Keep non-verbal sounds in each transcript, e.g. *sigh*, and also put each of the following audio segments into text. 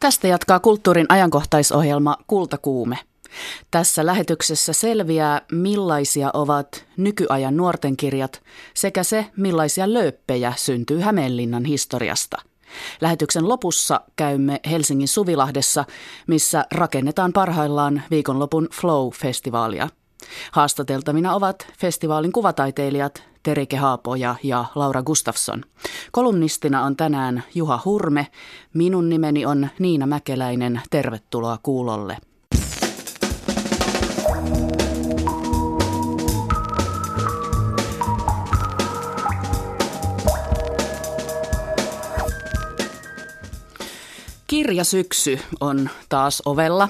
Tästä jatkaa kulttuurin ajankohtaisohjelma Kultakuume. Tässä lähetyksessä selviää, millaisia ovat nykyajan nuorten kirjat sekä se, millaisia lööppejä syntyy Hämeenlinnan historiasta. Lähetyksen lopussa käymme Helsingin Suvilahdessa, missä rakennetaan parhaillaan viikonlopun Flow-festivaalia. Haastateltavina ovat festivaalin kuvataiteilijat Terike Haapoja ja Laura Gustafsson. Kolumnistina on tänään Juha Hurme. Minun nimeni on Niina Mäkeläinen. Tervetuloa kuulolle. Kirjasyksy on taas ovella.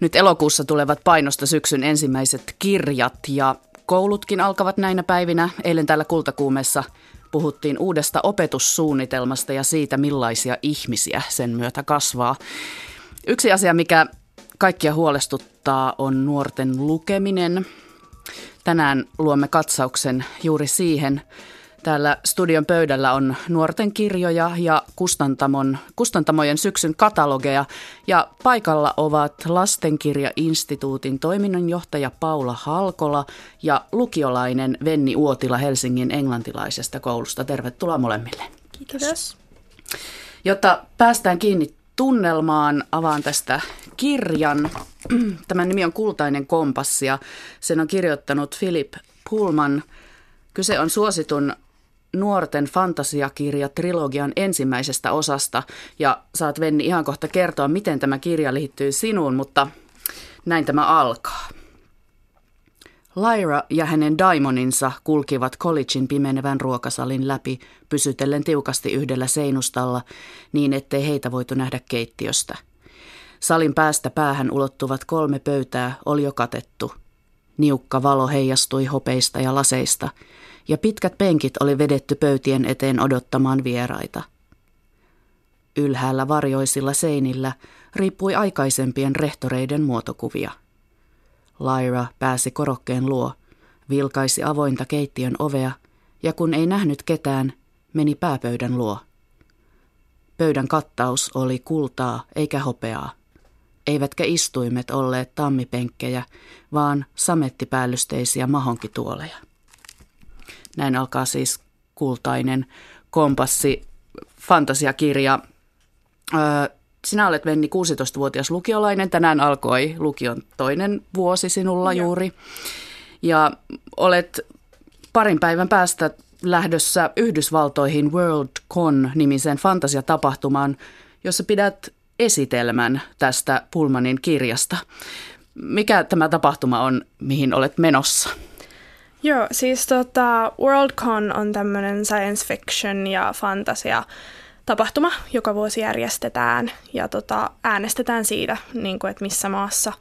Nyt elokuussa tulevat painosta syksyn ensimmäiset kirjat ja koulutkin alkavat näinä päivinä. Eilen täällä Kultakuumessa puhuttiin uudesta opetussuunnitelmasta ja siitä, millaisia ihmisiä sen myötä kasvaa. Yksi asia, mikä kaikkia huolestuttaa, on nuorten lukeminen. Tänään luomme katsauksen juuri siihen – Täällä studion pöydällä on nuorten kirjoja ja kustantamon, kustantamojen syksyn katalogeja. Ja paikalla ovat Lastenkirjainstituutin toiminnanjohtaja Paula Halkola ja lukiolainen Venni Uotila Helsingin englantilaisesta koulusta. Tervetuloa molemmille. Kiitos. Jotta päästään kiinni tunnelmaan, avaan tästä kirjan. Tämän nimi on Kultainen kompassi ja sen on kirjoittanut Philip Pullman. Kyse on suositun nuorten fantasiakirja trilogian ensimmäisestä osasta. Ja saat Venni ihan kohta kertoa, miten tämä kirja liittyy sinuun, mutta näin tämä alkaa. Lyra ja hänen daimoninsa kulkivat collegein pimenevän ruokasalin läpi, pysytellen tiukasti yhdellä seinustalla, niin ettei heitä voitu nähdä keittiöstä. Salin päästä päähän ulottuvat kolme pöytää oli jo katettu. Niukka valo heijastui hopeista ja laseista – ja pitkät penkit oli vedetty pöytien eteen odottamaan vieraita. Ylhäällä varjoisilla seinillä riippui aikaisempien rehtoreiden muotokuvia. Lyra pääsi korokkeen luo, vilkaisi avointa keittiön ovea ja kun ei nähnyt ketään, meni pääpöydän luo. Pöydän kattaus oli kultaa eikä hopeaa. Eivätkä istuimet olleet tammipenkkejä, vaan samettipäällysteisiä mahonkituoleja. Näin alkaa siis kultainen kompassi, fantasiakirja. sinä olet Venni 16-vuotias lukiolainen. Tänään alkoi lukion toinen vuosi sinulla Joo. juuri. Ja olet parin päivän päästä lähdössä Yhdysvaltoihin WorldCon-nimisen fantasiatapahtumaan, jossa pidät esitelmän tästä Pulmanin kirjasta. Mikä tämä tapahtuma on, mihin olet menossa? Joo, siis tota, Worldcon on tämmöinen science fiction ja fantasia tapahtuma, joka vuosi järjestetään ja tota, äänestetään siitä, niin kuin, että missä maassa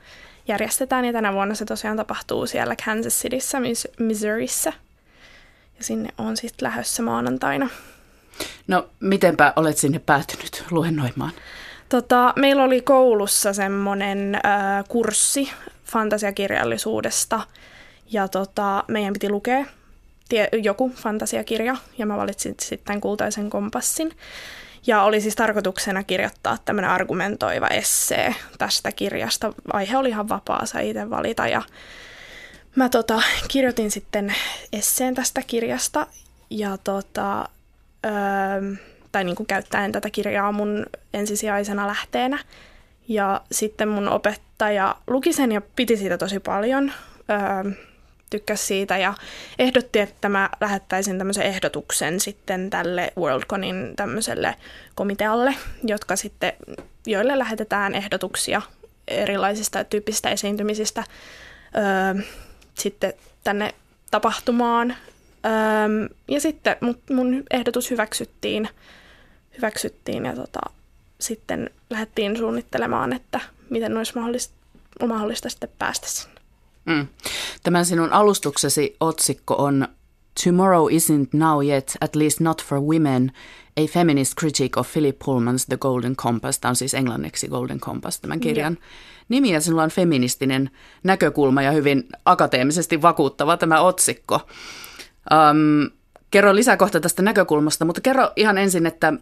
järjestetään. Ja tänä vuonna se tosiaan tapahtuu siellä Kansas Cityssä, Missourissa. Ja sinne on sitten lähdössä maanantaina. No, mitenpä olet sinne päätynyt luennoimaan? Tota, meillä oli koulussa semmoinen äh, kurssi fantasiakirjallisuudesta – ja tota, meidän piti lukea tie, joku fantasiakirja, ja mä valitsin sitten kultaisen kompassin. Ja oli siis tarkoituksena kirjoittaa tämmöinen argumentoiva essee tästä kirjasta. Aihe oli ihan vapaa, sai itse valita. Ja mä tota, kirjoitin sitten esseen tästä kirjasta, ja tota, öö, tai niin kuin käyttäen tätä kirjaa mun ensisijaisena lähteenä. Ja sitten mun opettaja luki sen ja piti siitä tosi paljon. Öö, tykkäsi siitä ja ehdotti, että mä lähettäisin tämmöisen ehdotuksen sitten tälle Worldconin tämmöiselle komitealle, jotka sitten, joille lähetetään ehdotuksia erilaisista tyyppisistä esiintymisistä öö, sitten tänne tapahtumaan. Öö, ja sitten mun ehdotus hyväksyttiin, hyväksyttiin ja tota, sitten lähdettiin suunnittelemaan, että miten olisi mahdollista, mahdollista sitten päästä sinne. Mm. Tämän sinun alustuksesi otsikko on Tomorrow isn't now yet, at least not for women, a feminist critique of Philip Pullman's The Golden Compass. Tämä on siis englanniksi Golden Compass tämän kirjan yeah. nimi, ja sinulla on feministinen näkökulma ja hyvin akateemisesti vakuuttava tämä otsikko. Um, kerro lisää kohta tästä näkökulmasta, mutta kerro ihan ensin, että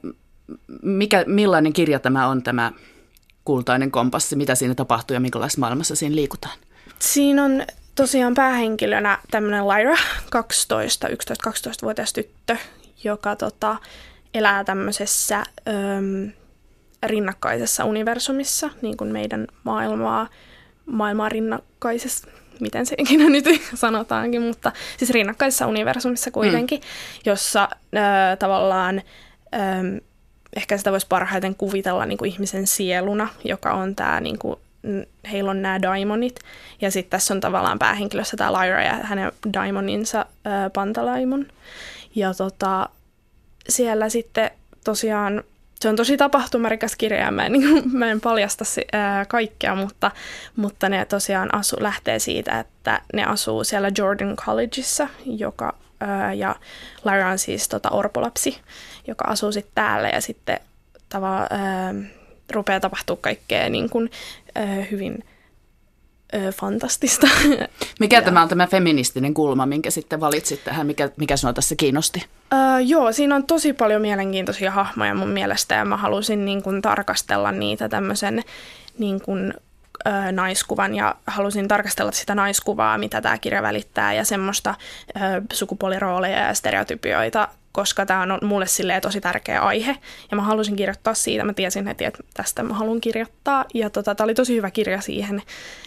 mikä, millainen kirja tämä on tämä kultainen kompassi, mitä siinä tapahtuu ja minkälaisessa maailmassa siinä liikutaan? Siinä on tosiaan päähenkilönä tämmöinen Lyra, 12, 11-12-vuotias tyttö, joka tota, elää tämmöisessä öm, rinnakkaisessa universumissa, niin kuin meidän maailmaa, maailmaa rinnakkaisessa, miten se ikinä nyt *laughs* sanotaankin, mutta siis rinnakkaisessa universumissa kuitenkin, mm. jossa ö, tavallaan ö, ehkä sitä voisi parhaiten kuvitella niin kuin ihmisen sieluna, joka on tämä, niin kuin, heillä on nämä daimonit, ja sitten tässä on tavallaan päähenkilössä tämä Lyra ja hänen daimoninsa ö, Pantalaimon. Ja tota, siellä sitten tosiaan se on tosi tapahtumarikas kirja ja mä en, *laughs* niin mä en paljasta ää, kaikkea, mutta, mutta ne tosiaan asu, lähtee siitä, että ne asuu siellä Jordan Collegeissa, joka, ää, ja Lyra on siis tota, orpolapsi, joka asuu sitten täällä ja sitten tava, ää, rupeaa tapahtua kaikkea niin kuin, ää, hyvin ö, fantastista. *laughs* Mikä ja. tämä on tämä feministinen kulma, minkä sitten valitsit tähän? Mikä, mikä sinua tässä kiinnosti? Öö, joo, siinä on tosi paljon mielenkiintoisia hahmoja mun mielestä ja mä halusin niin kuin, tarkastella niitä tämmöisen niin kuin, ö, naiskuvan ja halusin tarkastella sitä naiskuvaa, mitä tämä kirja välittää ja semmoista ö, sukupuolirooleja ja stereotypioita koska tämä on mulle silleen tosi tärkeä aihe. Ja mä halusin kirjoittaa siitä, mä tiesin heti, että tästä mä haluan kirjoittaa. Ja tota, tämä oli tosi hyvä kirja siihen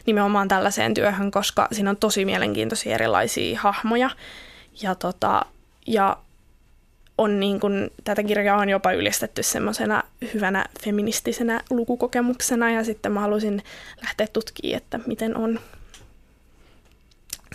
nimenomaan tällaiseen työhön, koska siinä on tosi mielenkiintoisia erilaisia hahmoja. Ja, tota, ja on niin kun, tätä kirjaa on jopa ylistetty semmoisena hyvänä feministisenä lukukokemuksena ja sitten mä halusin lähteä tutkimaan, että miten on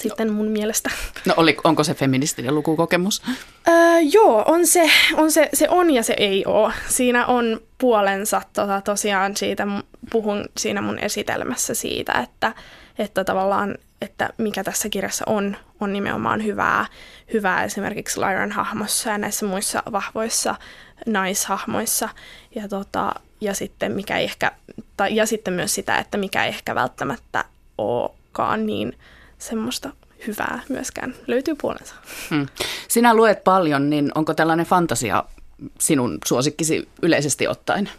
sitten mun mielestä. No oli, onko se feministinen lukukokemus? Öö, joo, on se, on se, se on ja se ei ole. Siinä on puolensa tota, tosiaan siitä, puhun siinä mun esitelmässä siitä, että, että tavallaan, että mikä tässä kirjassa on, on nimenomaan hyvää, hyvää esimerkiksi Lyran hahmossa ja näissä muissa vahvoissa naishahmoissa. Ja, tota, ja, sitten mikä ehkä, tai, ja sitten myös sitä, että mikä ei ehkä välttämättä olekaan niin semmoista hyvää myöskään löytyy puolensa. Hmm. Sinä luet paljon, niin onko tällainen fantasia sinun suosikkisi yleisesti ottaen?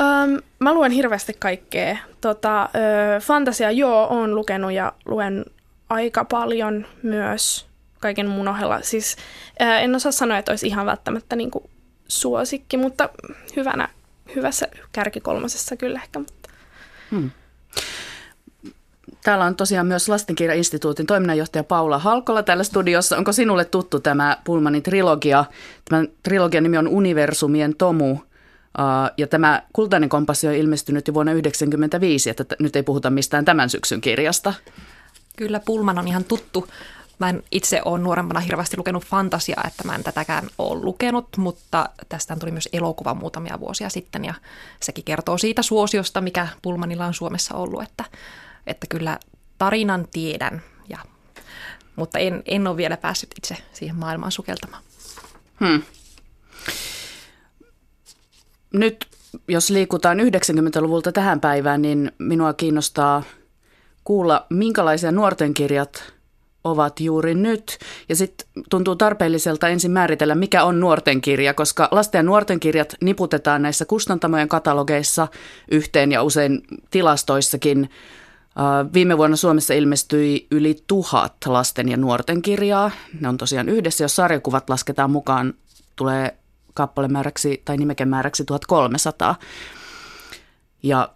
Öm, mä luen hirveästi kaikkea. Tota, ö, fantasia joo, on lukenut ja luen aika paljon myös kaiken mun ohella. Siis ö, en osaa sanoa, että olisi ihan välttämättä niin kuin suosikki, mutta hyvänä, hyvässä kärkikolmosessa kyllä ehkä. Mutta. Hmm. Täällä on tosiaan myös Lastenkirjainstituutin toiminnanjohtaja Paula Halkola täällä studiossa. Onko sinulle tuttu tämä Pulmanin trilogia? Tämän trilogian nimi on Universumien tomu. Ja tämä Kultainen kompassi on ilmestynyt jo vuonna 1995, että nyt ei puhuta mistään tämän syksyn kirjasta. Kyllä Pulman on ihan tuttu. Mä en itse ole nuorempana hirveästi lukenut fantasiaa, että mä en tätäkään ole lukenut, mutta tästä tuli myös elokuva muutamia vuosia sitten ja sekin kertoo siitä suosiosta, mikä Pulmanilla on Suomessa ollut, että että kyllä tarinan tiedän, ja, mutta en, en ole vielä päässyt itse siihen maailmaan sukeltamaan. Hmm. Nyt jos liikutaan 90-luvulta tähän päivään, niin minua kiinnostaa kuulla, minkälaisia nuorten kirjat ovat juuri nyt. Ja sitten tuntuu tarpeelliselta ensin määritellä, mikä on nuorten kirja, koska lasten ja nuorten kirjat niputetaan näissä kustantamojen katalogeissa yhteen ja usein tilastoissakin Viime vuonna Suomessa ilmestyi yli tuhat lasten ja nuorten kirjaa. Ne on tosiaan yhdessä. Jos sarjakuvat lasketaan mukaan, tulee kappalemääräksi tai nimekemääräksi 1300. Ja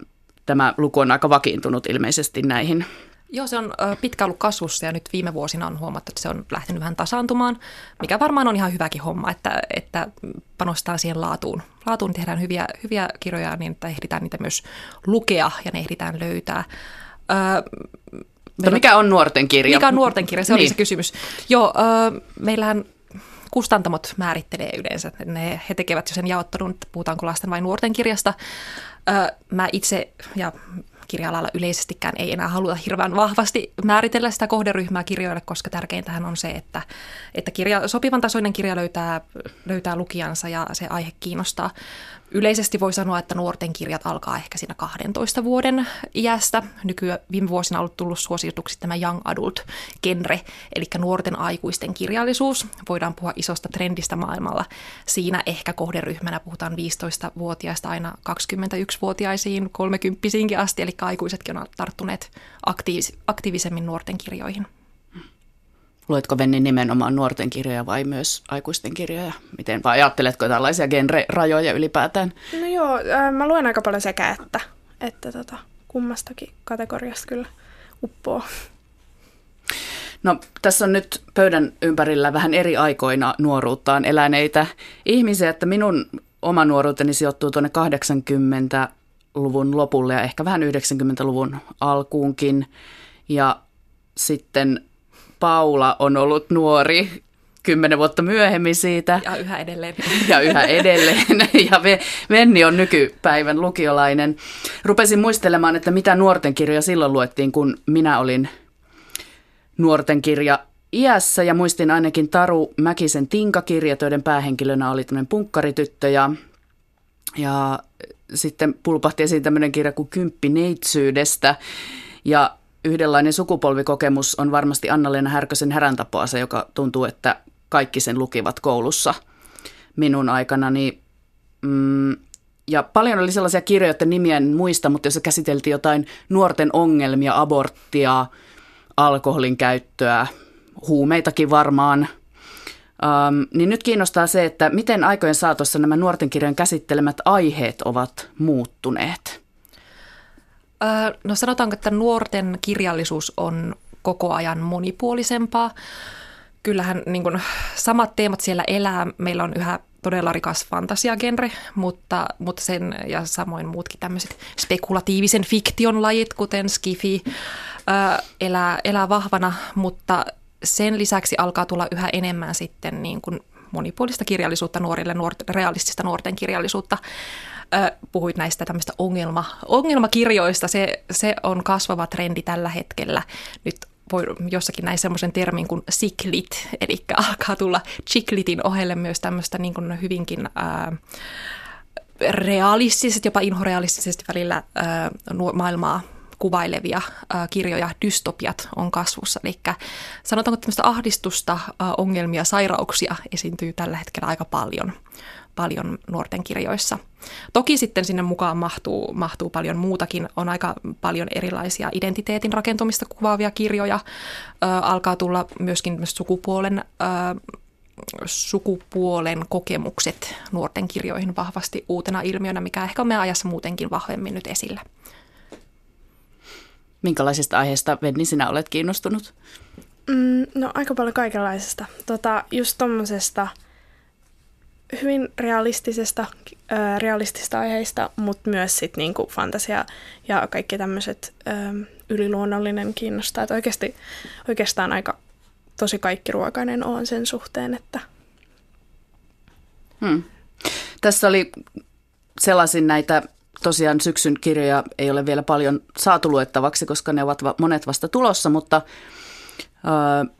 tämä luku on aika vakiintunut ilmeisesti näihin. Joo, se on pitkä ollut kasvussa ja nyt viime vuosina on huomattu, että se on lähtenyt vähän tasaantumaan, mikä varmaan on ihan hyväkin homma, että, että panostaa siihen laatuun. Laatuun tehdään hyviä, hyviä kirjoja niin, että ehditään niitä myös lukea ja ne ehditään löytää. Öö, Mutta mikä on nuorten kirja? Mikä on nuorten kirja, se niin. oli se kysymys. Joo, öö, meillähän kustantamot määrittelee yleensä. Ne, he tekevät jo sen jaottelun, että puhutaanko lasten vai nuorten kirjasta. Öö, mä itse ja kirja-alalla yleisestikään ei enää haluta hirveän vahvasti määritellä sitä kohderyhmää kirjoille, koska tärkeintähän on se, että, että kirja, sopivan tasoinen kirja löytää, löytää lukijansa ja se aihe kiinnostaa. Yleisesti voi sanoa, että nuorten kirjat alkaa ehkä siinä 12 vuoden iästä. Nykyään viime vuosina on ollut tullut suosituksi tämä young adult genre, eli nuorten aikuisten kirjallisuus. Voidaan puhua isosta trendistä maailmalla. Siinä ehkä kohderyhmänä puhutaan 15-vuotiaista aina 21-vuotiaisiin, 30 asti, eli aikuisetkin on tarttuneet aktiivis- aktiivisemmin nuorten kirjoihin. Luetko Venni nimenomaan nuorten kirjoja vai myös aikuisten kirjoja? Miten vai ajatteletko tällaisia genre-rajoja ylipäätään? No joo, äh, mä luen aika paljon sekä että, että tota, kummastakin kategoriasta kyllä uppoo. No tässä on nyt pöydän ympärillä vähän eri aikoina nuoruuttaan eläneitä ihmisiä, että minun oma nuoruuteni sijoittuu tuonne 80-luvun lopulle ja ehkä vähän 90-luvun alkuunkin. Ja sitten Paula on ollut nuori kymmenen vuotta myöhemmin siitä. Ja yhä edelleen. Ja yhä edelleen. *laughs* Ja Venni on nykypäivän lukiolainen. Rupesin muistelemaan, että mitä nuorten kirjoja silloin luettiin, kun minä olin nuorten kirja iässä. Ja muistin ainakin Taru Mäkisen Tinkakirjat, joiden päähenkilönä oli tämmöinen punkkarityttö. Ja, ja sitten pulpahti esiin tämmöinen kirja kuin Kymppi neitsyydestä. Ja yhdenlainen sukupolvikokemus on varmasti Anna-Leena Härkösen häräntapoase, joka tuntuu, että kaikki sen lukivat koulussa minun aikanani. Mm, ja paljon oli sellaisia kirjoja, että nimiä en muista, mutta jos käsiteltiin jotain nuorten ongelmia, aborttia, alkoholin käyttöä, huumeitakin varmaan. Um, niin nyt kiinnostaa se, että miten aikojen saatossa nämä nuorten kirjojen käsittelemät aiheet ovat muuttuneet. No sanotaanko, että nuorten kirjallisuus on koko ajan monipuolisempaa. Kyllähän niin kuin, samat teemat siellä elää. Meillä on yhä todella rikas fantasiagenre, mutta, mutta sen ja samoin muutkin tämmöiset spekulatiivisen fiktion lajit, kuten skifi, ää, elää, elää vahvana, mutta sen lisäksi alkaa tulla yhä enemmän sitten niin kuin monipuolista kirjallisuutta nuorille, nuort, realistista nuorten kirjallisuutta puhuit näistä tämmöistä ongelma, ongelmakirjoista. Se, se on kasvava trendi tällä hetkellä. Nyt voi jossakin näin semmoisen termin kuin siklit, *laughs* eli alkaa tulla chiklitin ohelle myös tämmöistä niin kuin hyvinkin ää, realistisesti, jopa inhorealistisesti välillä ää, maailmaa kuvailevia ää, kirjoja, dystopiat on kasvussa. Eli sanotaanko tämmöistä ahdistusta, ää, ongelmia, sairauksia esiintyy tällä hetkellä aika paljon paljon nuorten kirjoissa. Toki sitten sinne mukaan mahtuu, mahtuu paljon muutakin. On aika paljon erilaisia identiteetin rakentumista kuvaavia kirjoja. Ö, alkaa tulla myöskin sukupuolen, ö, sukupuolen kokemukset nuorten kirjoihin vahvasti uutena ilmiönä, mikä ehkä on meidän ajassa muutenkin vahvemmin nyt esillä. Minkälaisista aiheista, Venni, sinä olet kiinnostunut? Mm, no aika paljon kaikenlaisesta. Tota, just tuommoisesta hyvin realistisesta, äh, realistista aiheista, mutta myös sit niinku fantasia ja kaikki tämmöiset yliluonnollinen kiinnostaa. Et oikeasti, oikeastaan aika tosi kaikki ruokainen on sen suhteen, että... Hmm. Tässä oli sellaisin näitä tosiaan syksyn kirjoja ei ole vielä paljon saatu luettavaksi, koska ne ovat monet vasta tulossa, mutta äh,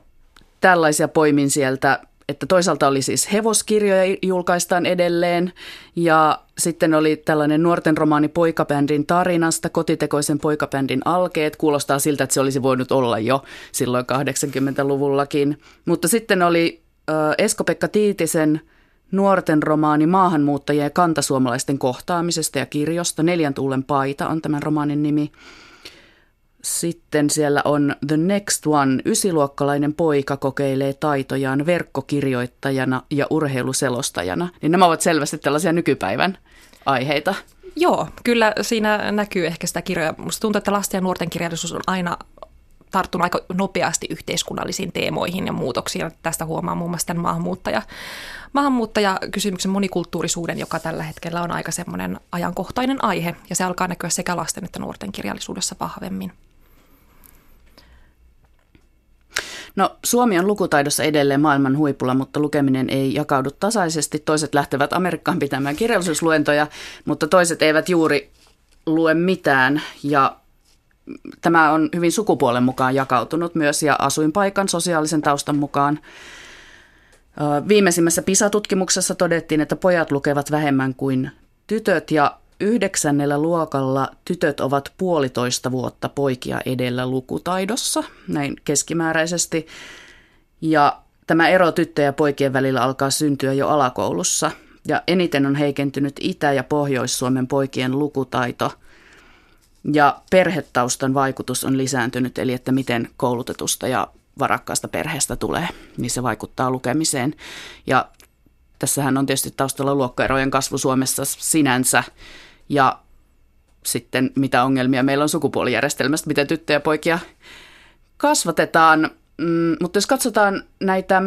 tällaisia poimin sieltä että toisaalta oli siis hevoskirjoja julkaistaan edelleen ja sitten oli tällainen nuorten romaani poikabändin tarinasta, kotitekoisen poikabändin alkeet. Kuulostaa siltä, että se olisi voinut olla jo silloin 80-luvullakin. Mutta sitten oli Esko-Pekka Tiitisen nuorten romaani maahanmuuttajien ja kantasuomalaisten kohtaamisesta ja kirjosta. Neljän tuulen paita on tämän romaanin nimi. Sitten siellä on The Next One. Ysiluokkalainen poika kokeilee taitojaan verkkokirjoittajana ja urheiluselostajana. Niin nämä ovat selvästi tällaisia nykypäivän aiheita. Joo, kyllä siinä näkyy ehkä sitä kirjoja. Musta tuntuu, että lasten ja nuorten kirjallisuus on aina tarttunut aika nopeasti yhteiskunnallisiin teemoihin ja muutoksiin. Tästä huomaa muun muassa tämän maahanmuuttaja, maahanmuuttajakysymyksen monikulttuurisuuden, joka tällä hetkellä on aika semmoinen ajankohtainen aihe, ja se alkaa näkyä sekä lasten että nuorten kirjallisuudessa vahvemmin. No Suomi on lukutaidossa edelleen maailman huipulla, mutta lukeminen ei jakaudu tasaisesti. Toiset lähtevät Amerikkaan pitämään kirjallisuusluentoja, mutta toiset eivät juuri lue mitään ja tämä on hyvin sukupuolen mukaan jakautunut myös ja asuinpaikan sosiaalisen taustan mukaan. Viimeisimmässä PISA-tutkimuksessa todettiin, että pojat lukevat vähemmän kuin tytöt ja yhdeksännellä luokalla tytöt ovat puolitoista vuotta poikia edellä lukutaidossa, näin keskimääräisesti. Ja tämä ero tyttöjen ja poikien välillä alkaa syntyä jo alakoulussa. Ja eniten on heikentynyt Itä- ja Pohjois-Suomen poikien lukutaito. Ja perhetaustan vaikutus on lisääntynyt, eli että miten koulutetusta ja varakkaasta perheestä tulee, niin se vaikuttaa lukemiseen. Ja tässähän on tietysti taustalla luokkaerojen kasvu Suomessa sinänsä ja sitten mitä ongelmia meillä on sukupuolijärjestelmästä, miten tyttöjä ja poikia kasvatetaan. Mm, mutta jos katsotaan näitä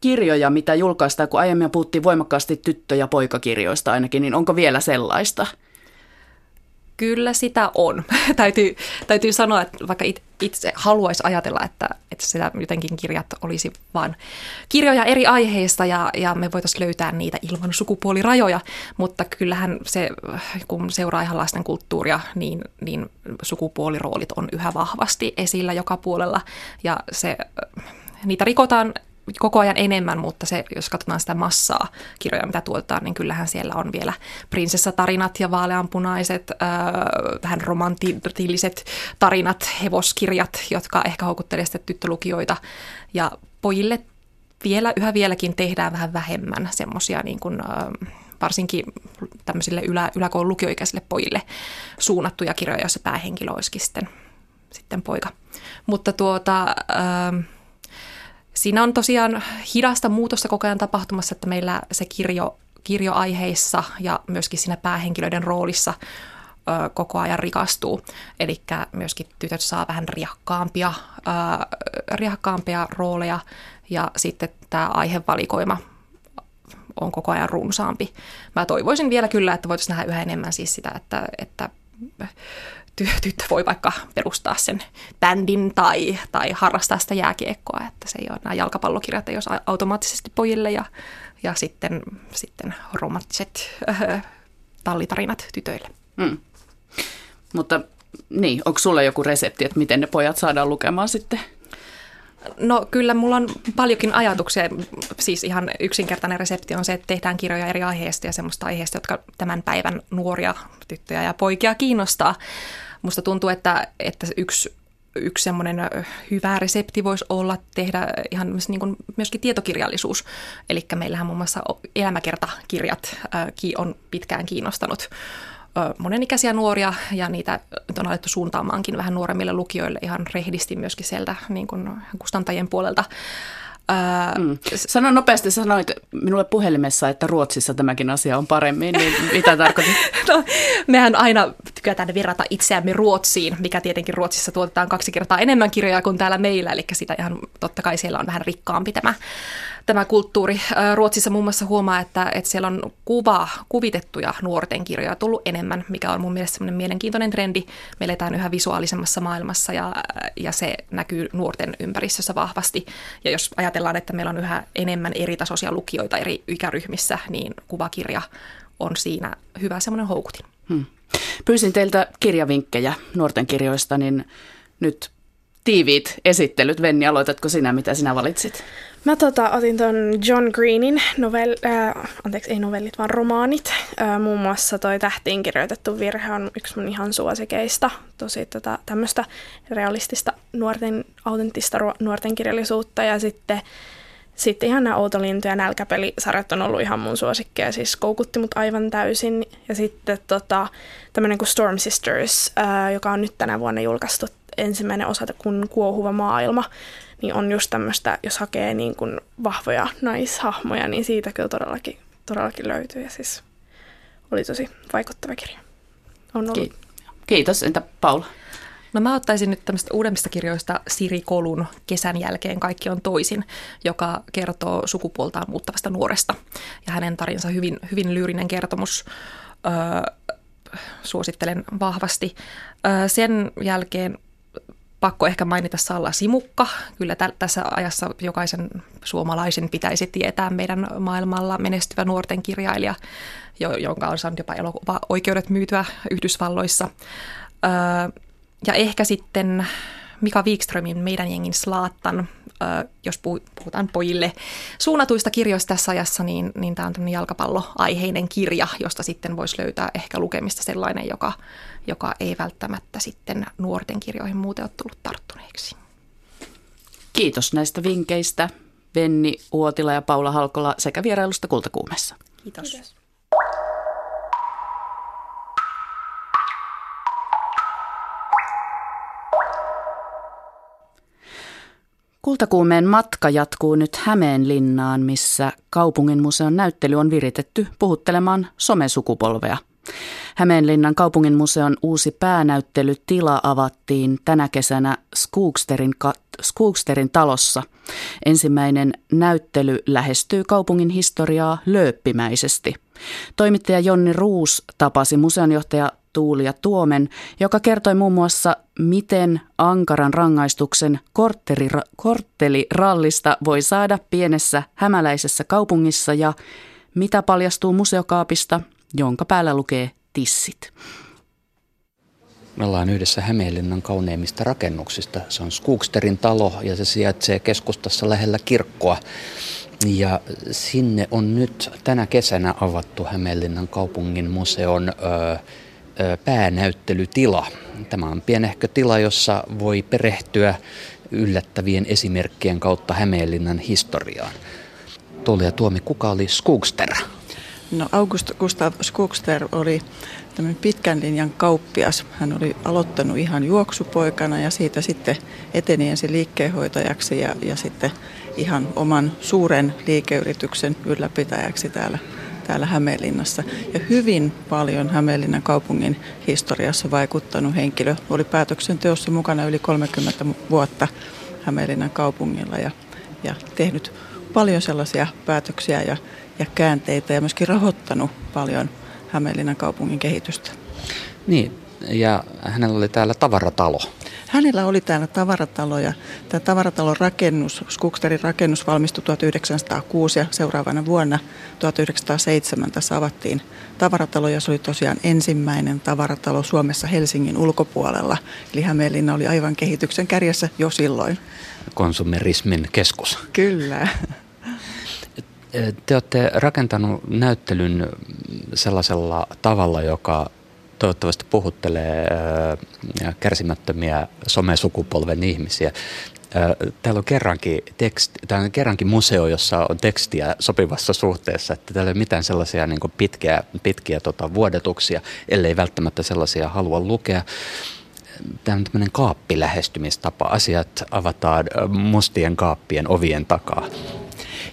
kirjoja, mitä julkaistaan, kun aiemmin puhuttiin voimakkaasti tyttö- ja poikakirjoista ainakin, niin onko vielä sellaista – Kyllä sitä on. *laughs* täytyy, täytyy sanoa, että vaikka itse haluaisi ajatella, että, että sitä jotenkin kirjat olisi vain kirjoja eri aiheista ja, ja me voitaisiin löytää niitä ilman sukupuolirajoja, mutta kyllähän se, kun seuraa ihan lasten kulttuuria, niin, niin sukupuoliroolit on yhä vahvasti esillä joka puolella. Ja se, niitä rikotaan koko ajan enemmän, mutta se, jos katsotaan sitä massaa kirjoja, mitä tuotetaan, niin kyllähän siellä on vielä prinsessatarinat ja vaaleanpunaiset, äh, vähän romantilliset tarinat, hevoskirjat, jotka ehkä houkuttelee sitten tyttölukijoita. Ja pojille vielä, yhä vieläkin tehdään vähän vähemmän semmoisia niin kuin, äh, varsinkin tämmöisille ylä, yläkoulun lukioikäisille pojille suunnattuja kirjoja, joissa päähenkilö olisikin sitten, sitten poika. Mutta tuota, äh, Siinä on tosiaan hidasta muutosta koko ajan tapahtumassa, että meillä se kirjo, kirjoaiheissa ja myöskin siinä päähenkilöiden roolissa ö, koko ajan rikastuu. Eli myöskin tytöt saa vähän riakkaampia, ö, riakkaampia rooleja ja sitten tämä aihevalikoima on koko ajan runsaampi. Mä toivoisin vielä kyllä, että voitaisiin nähdä yhä enemmän siis sitä, että, että tyttö voi vaikka perustaa sen bändin tai, tai harrastaa sitä jääkiekkoa, että se ei ole, nämä jalkapallokirjat ei ole automaattisesti pojille ja, ja sitten, sitten romanttiset äh, tallitarinat tytöille. Mm. Mutta niin, onko sulla joku resepti, että miten ne pojat saadaan lukemaan sitten No kyllä mulla on paljonkin ajatuksia. Siis ihan yksinkertainen resepti on se, että tehdään kirjoja eri aiheista ja semmoista aiheista, jotka tämän päivän nuoria tyttöjä ja poikia kiinnostaa. Musta tuntuu, että, että yksi yksi semmoinen hyvä resepti voisi olla tehdä ihan niin kuin myöskin tietokirjallisuus. Eli meillähän muun muassa elämäkertakirjat on pitkään kiinnostanut monenikäisiä nuoria ja niitä on alettu suuntaamaankin vähän nuoremmille lukijoille ihan rehdisti myöskin sieltä niin kuin kustantajien puolelta. Ää, mm. Sano nopeasti, sanoit minulle puhelimessa, että Ruotsissa tämäkin asia on paremmin, niin mitä tarkoitit? *laughs* no, mehän aina tykätään verrata itseämme Ruotsiin, mikä tietenkin Ruotsissa tuotetaan kaksi kertaa enemmän kirjoja kuin täällä meillä, eli sitä ihan totta kai siellä on vähän rikkaampi tämä tämä kulttuuri. Ruotsissa muun muassa huomaa, että, että siellä on kuva, kuvitettuja nuorten kirjoja tullut enemmän, mikä on mun mielestä semmoinen mielenkiintoinen trendi. Me eletään yhä visuaalisemmassa maailmassa ja, ja se näkyy nuorten ympäristössä vahvasti. Ja jos ajatellaan, että meillä on yhä enemmän eri tasoisia lukijoita eri ikäryhmissä, niin kuvakirja on siinä hyvä semmoinen houkutin. Hmm. Pyysin teiltä kirjavinkkejä nuorten kirjoista, niin nyt tiiviit esittelyt. Venni, aloitatko sinä, mitä sinä valitsit? Mä tota, otin ton John Greenin novel, äh, anteeksi ei novellit, vaan romaanit. Äh, muun muassa toi tähtiin kirjoitettu virhe on yksi mun ihan suosikeista. Tosi tota, tämmöistä realistista nuorten, autenttista nuorten kirjallisuutta ja sitten sitten ihan nämä Outolintu ja Nälkäpelisarjat on ollut ihan mun suosikkeja, siis koukutti mut aivan täysin. Ja sitten tota, tämmöinen kuin Storm Sisters, ää, joka on nyt tänä vuonna julkaistu ensimmäinen osa, kun Kuohuva maailma, niin on just tämmöistä, jos hakee niin kuin vahvoja naishahmoja, niin siitä kyllä todellakin, todellakin löytyy. Ja siis oli tosi vaikuttava kirja. On ollut. Kiitos. Entä Paula? No mä ottaisin nyt tämmöistä uudemmista kirjoista Siri Kolun Kesän jälkeen kaikki on toisin, joka kertoo sukupuoltaan muuttavasta nuoresta. Ja hänen tarinsa hyvin, hyvin lyyrinen kertomus. Öö, suosittelen vahvasti. Öö, sen jälkeen pakko ehkä mainita Salla Simukka. Kyllä tä- tässä ajassa jokaisen suomalaisen pitäisi tietää meidän maailmalla menestyvä nuorten kirjailija, jo- jonka on saanut jopa elokuva-oikeudet myytyä Yhdysvalloissa. Öö, ja ehkä sitten Mika Wikströmin Meidän jengin Slaattan jos puhutaan pojille suunnatuista kirjoista tässä ajassa, niin, niin tämä on tämmöinen jalkapalloaiheinen kirja, josta sitten voisi löytää ehkä lukemista sellainen, joka, joka ei välttämättä sitten nuorten kirjoihin muuten ole tullut tarttuneeksi. Kiitos näistä vinkkeistä. Venni Uotila ja Paula Halkola sekä vierailusta Kultakuumessa. Kiitos. Kiitos. Kultakuumeen matka jatkuu nyt Hämeenlinnaan, missä kaupungin museon näyttely on viritetty puhuttelemaan somesukupolvea. Hämeenlinnan kaupungin museon uusi päänäyttelytila avattiin tänä kesänä Skoogsterin, Skoogsterin talossa. Ensimmäinen näyttely lähestyy kaupungin historiaa lööppimäisesti. Toimittaja Jonni Ruus tapasi museonjohtaja Tuulia Tuomen, joka kertoi muun muassa, miten ankaran rangaistuksen korttelirallista voi saada pienessä hämäläisessä kaupungissa ja mitä paljastuu museokaapista, jonka päällä lukee tissit. Me ollaan yhdessä Hämeenlinnan kauneimmista rakennuksista. Se on Skoogsterin talo ja se sijaitsee keskustassa lähellä kirkkoa. Ja sinne on nyt tänä kesänä avattu Hämeenlinnan kaupungin museon ö, päänäyttelytila. Tämä on pienehkö tila, jossa voi perehtyä yllättävien esimerkkien kautta Hämeenlinnan historiaan. Ja Tuomi, kuka oli Skogster? No August Gustav Skogster oli tämmöinen pitkän linjan kauppias. Hän oli aloittanut ihan juoksupoikana ja siitä sitten eteni ensin liikkeenhoitajaksi ja, ja sitten ihan oman suuren liikeyrityksen ylläpitäjäksi täällä täällä Hämeenlinnassa. Ja hyvin paljon Hämeenlinnan kaupungin historiassa vaikuttanut henkilö. Oli päätöksenteossa mukana yli 30 vuotta Hämeenlinnan kaupungilla ja, ja tehnyt paljon sellaisia päätöksiä ja, ja käänteitä ja myöskin rahoittanut paljon Hämeenlinnan kaupungin kehitystä. Niin, ja hänellä oli täällä tavaratalo. Hänellä oli täällä tavaratalo ja tämä tavaratalon rakennus, Skuksterin rakennus valmistui 1906 ja seuraavana vuonna 1907 tässä avattiin tavaratalo ja se oli tosiaan ensimmäinen tavaratalo Suomessa Helsingin ulkopuolella. Eli Hämeenlinna oli aivan kehityksen kärjessä jo silloin. Konsumerismin keskus. Kyllä. Te olette rakentanut näyttelyn sellaisella tavalla, joka toivottavasti puhuttelee kärsimättömiä somesukupolven ihmisiä. Täällä on kerrankin, teksti, täällä on kerrankin museo, jossa on tekstiä sopivassa suhteessa, että täällä ei ole mitään sellaisia niin pitkiä, pitkiä tota, vuodetuksia, ellei välttämättä sellaisia halua lukea. Tämä on tämmöinen kaappilähestymistapa. Asiat avataan mustien kaappien ovien takaa.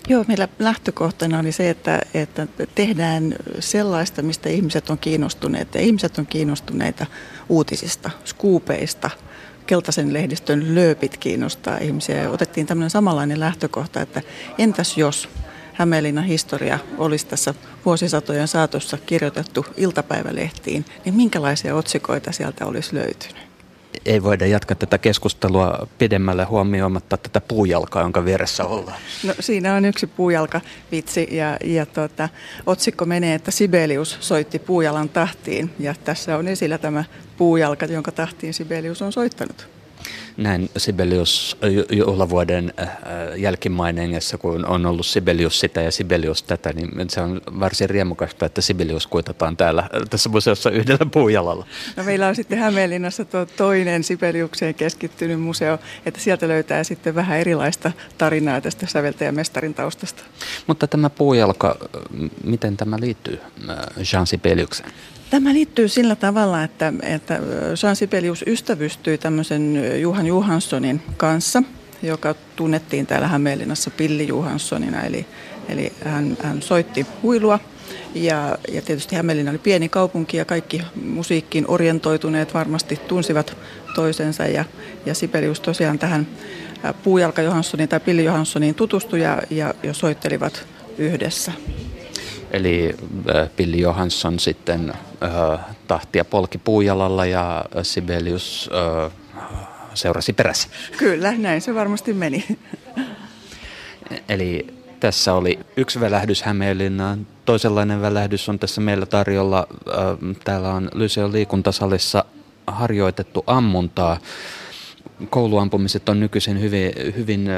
Joo, meillä lähtökohtana oli se, että, että tehdään sellaista, mistä ihmiset on kiinnostuneet. Ja ihmiset on kiinnostuneita uutisista, skuupeista, keltaisen lehdistön lööpit kiinnostaa ihmisiä. Ja otettiin tämmöinen samanlainen lähtökohta, että entäs jos Hämeenlinnan historia olisi tässä vuosisatojen saatossa kirjoitettu iltapäivälehtiin, niin minkälaisia otsikoita sieltä olisi löytynyt? Ei voida jatkaa tätä keskustelua pidemmälle huomioimatta tätä puujalkaa, jonka vieressä ollaan. No, siinä on yksi puujalka vitsi ja, ja tuota, otsikko menee, että Sibelius soitti puujalan tahtiin ja tässä on esillä tämä puujalka, jonka tahtiin Sibelius on soittanut näin Sibelius juhlavuoden äh, jälkimainingessa, kun on ollut Sibelius sitä ja Sibelius tätä, niin se on varsin riemukasta, että Sibelius kuitataan täällä tässä museossa yhdellä puujalalla. No meillä on sitten Hämeenlinnassa tuo toinen Sibeliukseen keskittynyt museo, että sieltä löytää sitten vähän erilaista tarinaa tästä säveltäjämestarin taustasta. Mutta tämä puujalka, miten tämä liittyy äh, Jean Sibeliukseen? Tämä liittyy sillä tavalla, että, että Jean Sibelius ystävystyi tämmöisen Juhan Johanssonin kanssa, joka tunnettiin täällä Hämeenlinnassa Pilli Johanssonina, eli, eli hän, hän soitti huilua. Ja, ja tietysti Hämeenlinna oli pieni kaupunki ja kaikki musiikkiin orientoituneet varmasti tunsivat toisensa. Ja, ja Sibelius tosiaan tähän Puujalka Johanssoniin tai Pilli Johanssoniin tutustui ja, ja, ja soittelivat yhdessä. Eli Pilli Johansson sitten äh, tahtia polki puujalalla ja Sibelius äh, seurasi perässä. Kyllä, näin se varmasti meni. Eli tässä oli yksi välähdys Hämeenlinnaan. Toisenlainen välähdys on tässä meillä tarjolla. Täällä on Lyseon liikuntasalissa harjoitettu ammuntaa. kouluampumiset on nykyisin hyvin, hyvin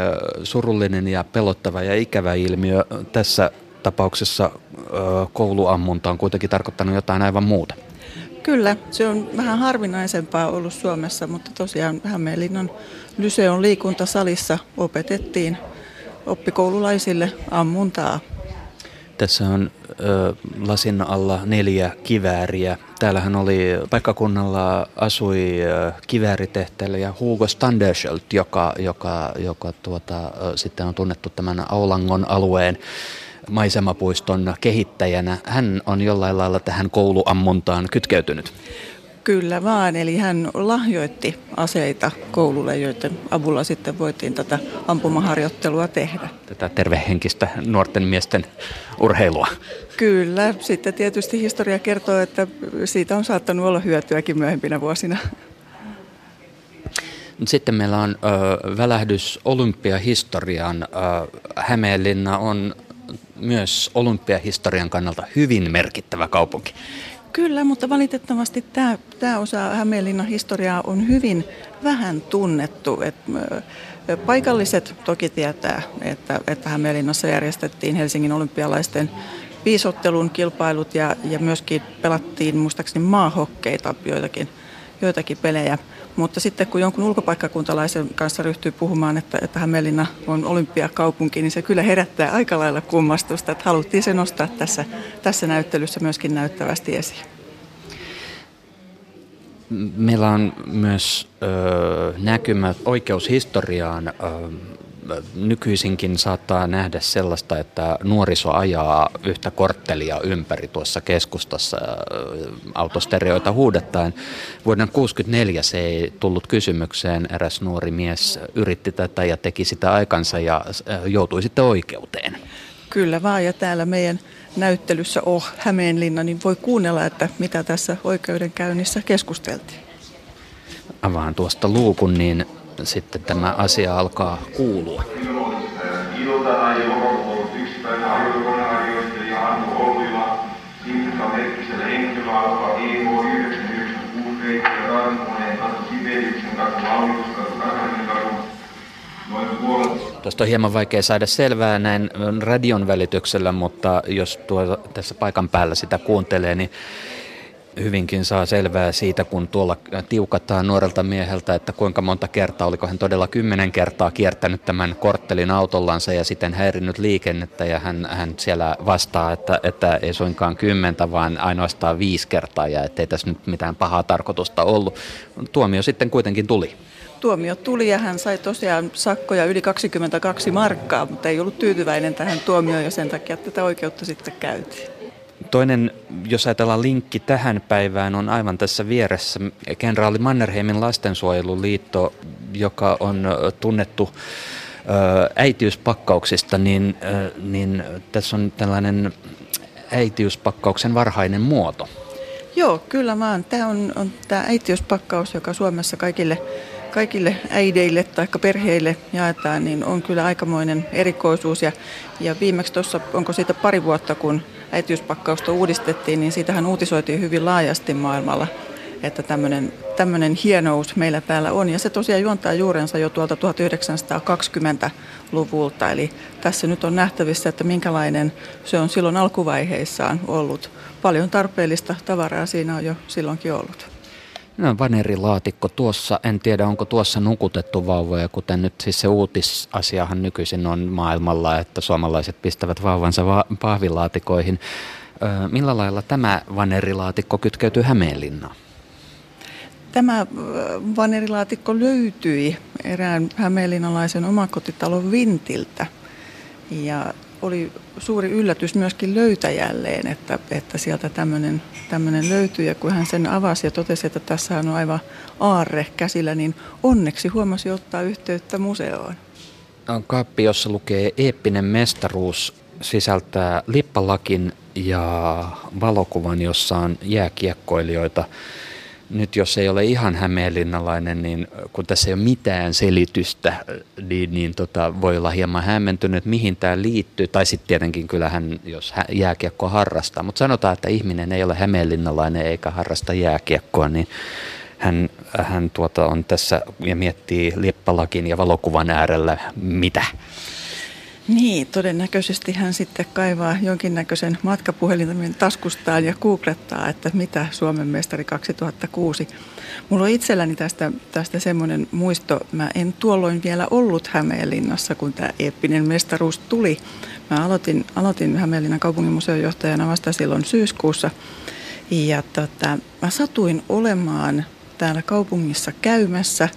surullinen ja pelottava ja ikävä ilmiö. Tässä tapauksessa kouluammunta on kuitenkin tarkoittanut jotain aivan muuta. Kyllä, se on vähän harvinaisempaa ollut Suomessa, mutta tosiaan Hämeenlinnan Lyseon liikuntasalissa opetettiin oppikoululaisille ammuntaa. Tässä on ö, lasin alla neljä kivääriä. Täällähän oli paikkakunnalla asui kivääritehtäjä ja Hugo Standerschelt, joka, joka, joka tuota, sitten on tunnettu tämän Aulangon alueen maisemapuiston kehittäjänä. Hän on jollain lailla tähän kouluammuntaan kytkeytynyt. Kyllä vaan, eli hän lahjoitti aseita koululle, joiden avulla sitten voitiin tätä ampumaharjoittelua tehdä. Tätä tervehenkistä nuorten miesten urheilua. Kyllä, sitten tietysti historia kertoo, että siitä on saattanut olla hyötyäkin myöhempinä vuosina. Sitten meillä on ö, välähdys olympiahistoriaan. Ö, Hämeenlinna on myös olympiahistorian kannalta hyvin merkittävä kaupunki. Kyllä, mutta valitettavasti tämä, tämä osa Hämeenlinnan historiaa on hyvin vähän tunnettu. Et, paikalliset toki tietää, että, että Hämeenlinnassa järjestettiin Helsingin olympialaisten viisottelun kilpailut ja, ja myöskin pelattiin muistaakseni maahokkeita joitakin, joitakin pelejä. Mutta sitten kun jonkun ulkopaikkakuntalaisen kanssa ryhtyy puhumaan, että, että Hämeenlinna on olympiakaupunki, niin se kyllä herättää aika lailla kummastusta. Että haluttiin se nostaa tässä, tässä näyttelyssä myöskin näyttävästi esiin. Meillä on myös ö, näkymät oikeushistoriaan. Ö, nykyisinkin saattaa nähdä sellaista, että nuoriso ajaa yhtä korttelia ympäri tuossa keskustassa autostereoita huudettaen. Vuoden 1964 se ei tullut kysymykseen. Eräs nuori mies yritti tätä ja teki sitä aikansa ja joutui sitten oikeuteen. Kyllä vaan ja täällä meidän näyttelyssä Oh Hämeenlinna, niin voi kuunnella, että mitä tässä oikeudenkäynnissä keskusteltiin. Avaan tuosta luukun, niin sitten tämä asia alkaa kuulua. Iltana ei ollut yksipäinen ajokoneharjoittelija Annu Ollila, Sinikka Merkkisellä henkilöautoa EK 996 reitti ja Raatinkoneen kanssa Sibeliuksen kanssa Laulituskatu Kakarin noin puolet Tuosta on hieman vaikea saada selvää näin radion välityksellä, mutta jos tuo tässä paikan päällä sitä kuuntelee, niin hyvinkin saa selvää siitä, kun tuolla tiukataan nuorelta mieheltä, että kuinka monta kertaa, oliko hän todella kymmenen kertaa kiertänyt tämän korttelin autollansa ja sitten häirinnyt liikennettä ja hän, hän siellä vastaa, että, että ei suinkaan kymmentä, vaan ainoastaan viisi kertaa ja ettei tässä nyt mitään pahaa tarkoitusta ollut. Tuomio sitten kuitenkin tuli. Tuomio tuli ja hän sai tosiaan sakkoja yli 22 markkaa, mutta ei ollut tyytyväinen tähän tuomioon ja sen takia tätä oikeutta sitten käytiin. Toinen, jos ajatellaan linkki tähän päivään, on aivan tässä vieressä kenraali Mannerheimin lastensuojeluliitto, joka on tunnettu äitiyspakkauksista, niin, niin tässä on tällainen äitiyspakkauksen varhainen muoto. Joo, kyllä vaan. Tämä on, on tämä äitiyspakkaus, joka Suomessa kaikille, kaikille äideille tai perheille jaetaan, niin on kyllä aikamoinen erikoisuus. Ja, ja viimeksi tuossa, onko siitä pari vuotta, kun äitiyspakkausta uudistettiin, niin siitähän uutisoitiin hyvin laajasti maailmalla, että tämmöinen, tämmöinen hienous meillä täällä on. Ja se tosiaan juontaa juurensa jo tuolta 1920-luvulta. Eli tässä nyt on nähtävissä, että minkälainen se on silloin alkuvaiheissaan ollut. Paljon tarpeellista tavaraa siinä on jo silloinkin ollut. No, vanerilaatikko tuossa, en tiedä onko tuossa nukutettu vauvoja, kuten nyt siis se uutisasiahan nykyisin on maailmalla, että suomalaiset pistävät vauvansa va- pahvilaatikoihin. Ö, millä lailla tämä vanerilaatikko kytkeytyy Hämeenlinnaan? Tämä vanerilaatikko löytyi erään hämeenlinnalaisen omakotitalon vintiltä. Ja oli suuri yllätys myöskin löytäjälleen, että, että sieltä tämmöinen, löytyi. Ja kun hän sen avasi ja totesi, että tässä on aivan aarre käsillä, niin onneksi huomasi ottaa yhteyttä museoon. On kaappi, jossa lukee Eeppinen mestaruus, sisältää lippalakin ja valokuvan, jossa on jääkiekkoilijoita nyt jos ei ole ihan hämeenlinnalainen, niin kun tässä ei ole mitään selitystä, niin, niin tota, voi olla hieman hämmentynyt, mihin tämä liittyy. Tai sitten tietenkin kyllähän, jos jääkiekkoa harrastaa. Mutta sanotaan, että ihminen ei ole hämeenlinnalainen eikä harrasta jääkiekkoa, niin hän, hän tuota on tässä ja miettii lieppalakin ja valokuvan äärellä mitä. Niin, todennäköisesti hän sitten kaivaa jonkinnäköisen matkapuhelintamin taskustaan ja googlettaa, että mitä Suomen mestari 2006. Mulla on itselläni tästä, tästä semmoinen muisto, mä en tuolloin vielä ollut Hämeenlinnassa, kun tämä eeppinen mestaruus tuli. Mä aloitin, aloitin Hämeenlinnan kaupunginmuseojohtajana vasta silloin syyskuussa. Ja tota, mä satuin olemaan täällä kaupungissa käymässä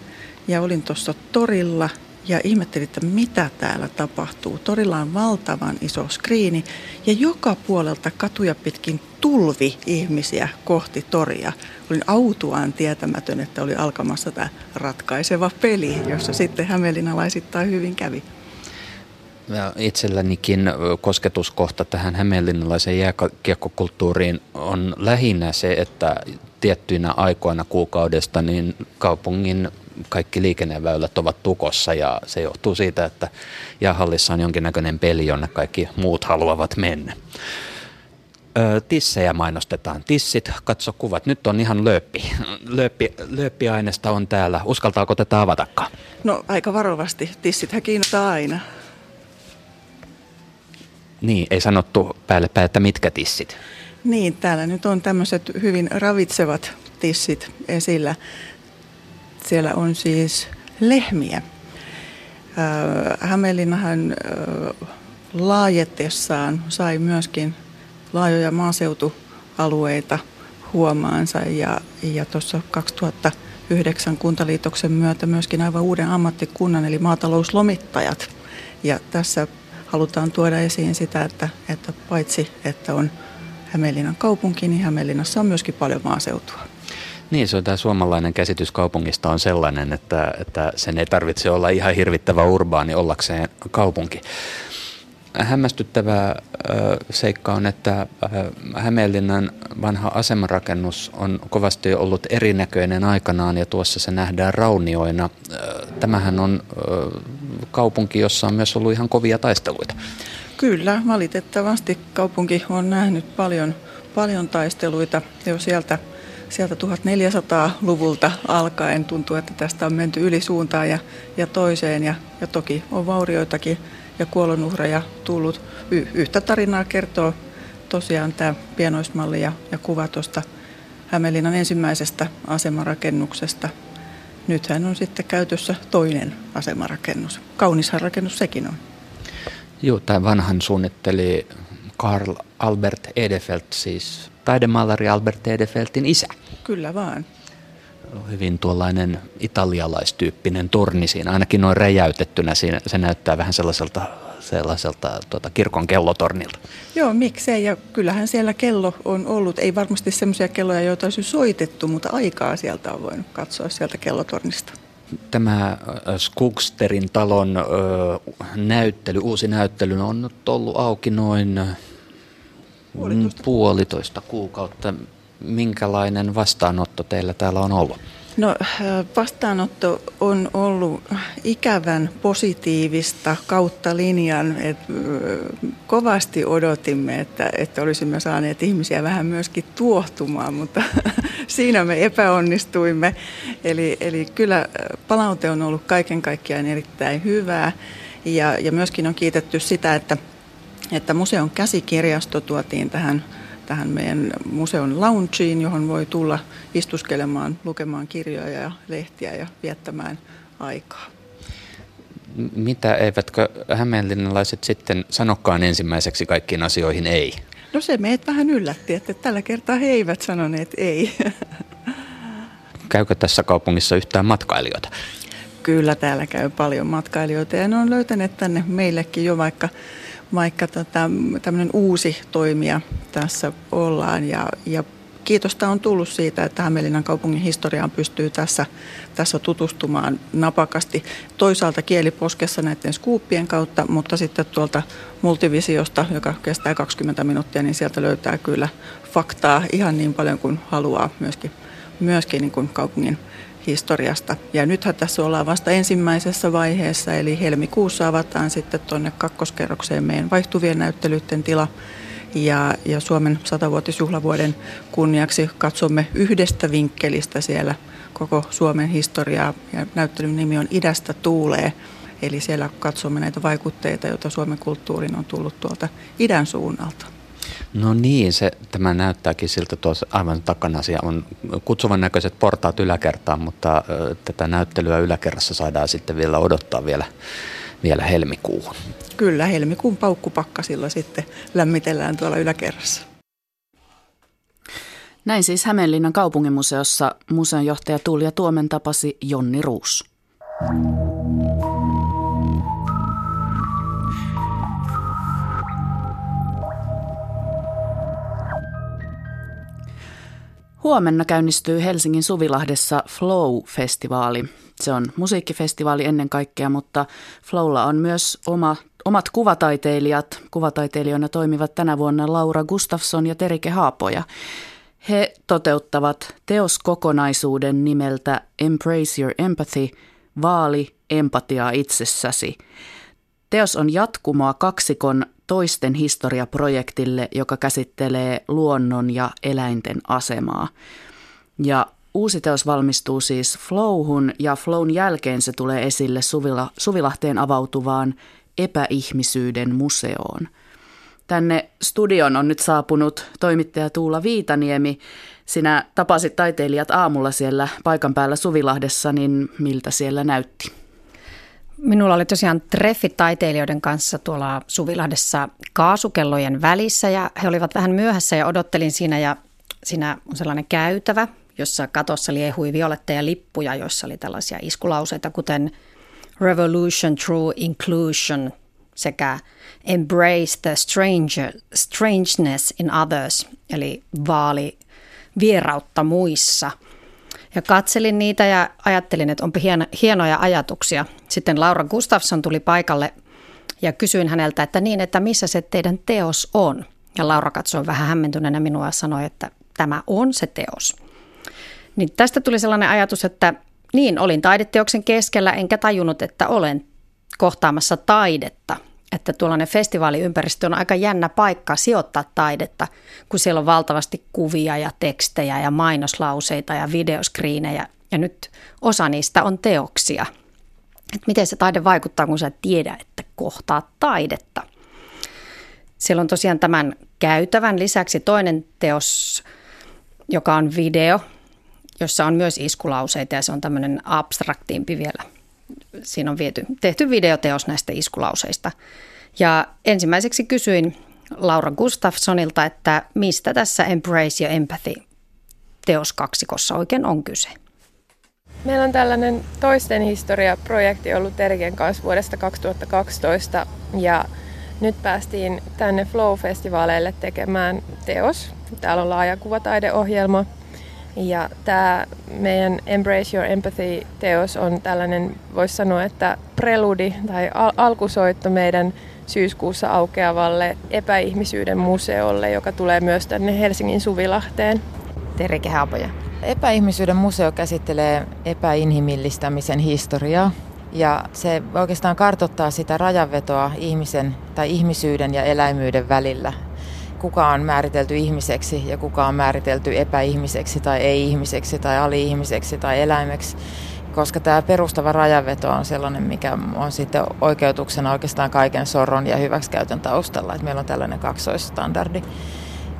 ja olin tuossa torilla – ja ihmettelin, että mitä täällä tapahtuu. Torilla on valtavan iso skriini ja joka puolelta katuja pitkin tulvi ihmisiä kohti toria. Olin autuaan tietämätön, että oli alkamassa tämä ratkaiseva peli, jossa sitten hämeenlinnalaisittain hyvin kävi. Itsellänikin kosketuskohta tähän hämeenlinnalaiseen jääkiekkokulttuuriin on lähinnä se, että tiettyinä aikoina kuukaudesta niin kaupungin kaikki liikenneväylät ovat tukossa ja se johtuu siitä, että jäähallissa on jonkinnäköinen peli, jonne kaikki muut haluavat mennä. Tissejä mainostetaan. Tissit, katso kuvat. Nyt on ihan lööppi. lööppi lööppiaineesta on täällä. Uskaltaako tätä avatakaan? No aika varovasti. Tissithän kiinnostaa aina. Niin, ei sanottu päälle päin, että mitkä tissit. Niin, täällä nyt on tämmöiset hyvin ravitsevat tissit esillä. Siellä on siis lehmiä. Hämeenlinnahan laajetessaan sai myöskin laajoja maaseutualueita huomaansa ja, ja tuossa 2009 kuntaliitoksen myötä myöskin aivan uuden ammattikunnan eli maatalouslomittajat. Ja tässä halutaan tuoda esiin sitä, että, että paitsi että on Hämeenlinnan kaupunki, niin Hämeenlinnassa on myöskin paljon maaseutua. Niin, se on tämä suomalainen käsitys kaupungista on sellainen, että, että sen ei tarvitse olla ihan hirvittävä urbaani ollakseen kaupunki. Hämmästyttävä seikka on, että Hämeenlinnan vanha asemarakennus on kovasti ollut erinäköinen aikanaan ja tuossa se nähdään raunioina. Tämähän on kaupunki, jossa on myös ollut ihan kovia taisteluita. Kyllä, valitettavasti kaupunki on nähnyt paljon, paljon taisteluita jo sieltä – sieltä 1400-luvulta alkaen tuntuu, että tästä on menty yli suuntaan ja, ja toiseen ja, ja toki on vaurioitakin ja kuolonuhreja tullut. Y- yhtä tarinaa kertoo tosiaan tämä pienoismalli ja, ja kuva tuosta Hämeenlinnan ensimmäisestä asemarakennuksesta. Nythän on sitten käytössä toinen asemarakennus. Kaunishan rakennus sekin on. Joo, tämä vanhan suunnitteli Karl Albert Edefeldt, siis taidemaalari Albert Edefeltin isä. Kyllä vaan. Hyvin tuollainen italialaistyyppinen torni siinä, ainakin noin räjäytettynä. Siinä, se näyttää vähän sellaiselta, sellaiselta tuota, kirkon kellotornilta. Joo, miksei. Ja kyllähän siellä kello on ollut. Ei varmasti semmoisia kelloja, joita olisi soitettu, mutta aikaa sieltä on voinut katsoa sieltä kellotornista tämä äh, Skugsterin talon näyttely, uusi näyttely on nyt ollut auki noin Puolitoista. puolitoista kuukautta. Minkälainen vastaanotto teillä täällä on ollut? No vastaanotto on ollut ikävän positiivista kautta linjan. Et, kovasti odotimme, että, että olisimme saaneet ihmisiä vähän myöskin tuohtumaan, mutta *laughs* siinä me epäonnistuimme. Eli, eli kyllä palaute on ollut kaiken kaikkiaan erittäin hyvää ja, ja myöskin on kiitetty sitä, että että museon käsikirjasto tuotiin tähän, tähän meidän museon loungeen, johon voi tulla istuskelemaan, lukemaan kirjoja ja lehtiä ja viettämään aikaa. Mitä eivätkö hämeenlinnalaiset sitten sanokkaan ensimmäiseksi kaikkiin asioihin ei? No se meitä vähän yllätti, että tällä kertaa he eivät sanoneet ei. *laughs* Käykö tässä kaupungissa yhtään matkailijoita? Kyllä täällä käy paljon matkailijoita ja ne on löytäneet tänne meillekin jo vaikka vaikka tota, tämmöinen uusi toimija tässä ollaan. Ja, ja kiitosta on tullut siitä, että Hämeenlinnan kaupungin historiaan pystyy tässä, tässä tutustumaan napakasti. Toisaalta kieliposkessa näiden skuuppien kautta, mutta sitten tuolta multivisiosta, joka kestää 20 minuuttia, niin sieltä löytää kyllä faktaa ihan niin paljon kuin haluaa myöskin, myöskin niin kuin kaupungin historiasta. Ja nythän tässä ollaan vasta ensimmäisessä vaiheessa, eli helmikuussa avataan sitten tuonne kakkoskerrokseen meidän vaihtuvien näyttelyiden tila. Ja, ja Suomen satavuotisjuhlavuoden kunniaksi katsomme yhdestä vinkkelistä siellä koko Suomen historiaa. Ja näyttelyn nimi on Idästä tuulee. Eli siellä katsomme näitä vaikutteita, joita Suomen kulttuuriin on tullut tuolta idän suunnalta. No niin, se, tämä näyttääkin siltä tuossa aivan takana. Siellä on kutsuvan näköiset portaat yläkertaan, mutta ö, tätä näyttelyä yläkerrassa saadaan sitten vielä odottaa vielä, vielä helmikuuhun. Kyllä, helmikuun paukkupakkasilla sitten lämmitellään tuolla yläkerrassa. Näin siis Hämeenlinnan kaupunginmuseossa museonjohtaja Tuulia Tuomen tapasi Jonni Ruus. Huomenna käynnistyy Helsingin Suvilahdessa Flow-festivaali. Se on musiikkifestivaali ennen kaikkea, mutta Flowlla on myös oma, omat kuvataiteilijat. Kuvataiteilijoina toimivat tänä vuonna Laura Gustafsson ja Terike Haapoja. He toteuttavat teoskokonaisuuden nimeltä Embrace Your Empathy, vaali empatiaa itsessäsi. Teos on jatkumoa kaksikon toisten historiaprojektille, joka käsittelee luonnon ja eläinten asemaa. Ja uusi teos valmistuu siis Flowhun ja Flown jälkeen se tulee esille Suvila, Suvilahteen avautuvaan epäihmisyyden museoon. Tänne studion on nyt saapunut toimittaja Tuula Viitaniemi. Sinä tapasit taiteilijat aamulla siellä paikan päällä Suvilahdessa, niin miltä siellä näytti? Minulla oli tosiaan treffit taiteilijoiden kanssa tuolla Suvilahdessa kaasukellojen välissä ja he olivat vähän myöhässä ja odottelin siinä ja siinä on sellainen käytävä, jossa katossa liehui violetteja lippuja, joissa oli tällaisia iskulauseita kuten Revolution True Inclusion sekä Embrace the stranger, Strangeness in Others, eli vaali vierautta muissa – ja katselin niitä ja ajattelin, että onpa hienoja ajatuksia. Sitten Laura Gustafsson tuli paikalle ja kysyin häneltä, että niin, että missä se teidän teos on. Ja Laura katsoi vähän hämmentyneenä minua ja sanoi, että tämä on se teos. Niin tästä tuli sellainen ajatus, että niin, olin taideteoksen keskellä, enkä tajunnut, että olen kohtaamassa taidetta että tuollainen festivaaliympäristö on aika jännä paikka sijoittaa taidetta, kun siellä on valtavasti kuvia ja tekstejä ja mainoslauseita ja videoskriinejä. Ja nyt osa niistä on teoksia. Et miten se taide vaikuttaa, kun sä et tiedä, että kohtaa taidetta. Siellä on tosiaan tämän käytävän lisäksi toinen teos, joka on video, jossa on myös iskulauseita ja se on tämmöinen abstraktiimpi vielä siinä on viety, tehty videoteos näistä iskulauseista. Ja ensimmäiseksi kysyin Laura Gustafssonilta, että mistä tässä Embrace ja Empathy teoskaksikossa oikein on kyse. Meillä on tällainen toisten historia-projekti ollut Teriken kanssa vuodesta 2012 ja nyt päästiin tänne Flow-festivaaleille tekemään teos. Täällä on laaja kuvataideohjelma ja tämä meidän Embrace Your Empathy-teos on tällainen, voisi sanoa, että preludi tai al- alkusoitto meidän syyskuussa aukeavalle epäihmisyyden museolle, joka tulee myös tänne Helsingin Suvilahteen. Terike Haapoja. Epäihmisyyden museo käsittelee epäinhimillistämisen historiaa ja se oikeastaan kartottaa sitä rajanvetoa ihmisen tai ihmisyyden ja eläimyyden välillä kuka on määritelty ihmiseksi ja kuka on määritelty epäihmiseksi tai ei-ihmiseksi tai ali-ihmiseksi tai eläimeksi. Koska tämä perustava rajanveto on sellainen, mikä on sitten oikeutuksena oikeastaan kaiken sorron ja hyväksikäytön taustalla. Että meillä on tällainen kaksoisstandardi.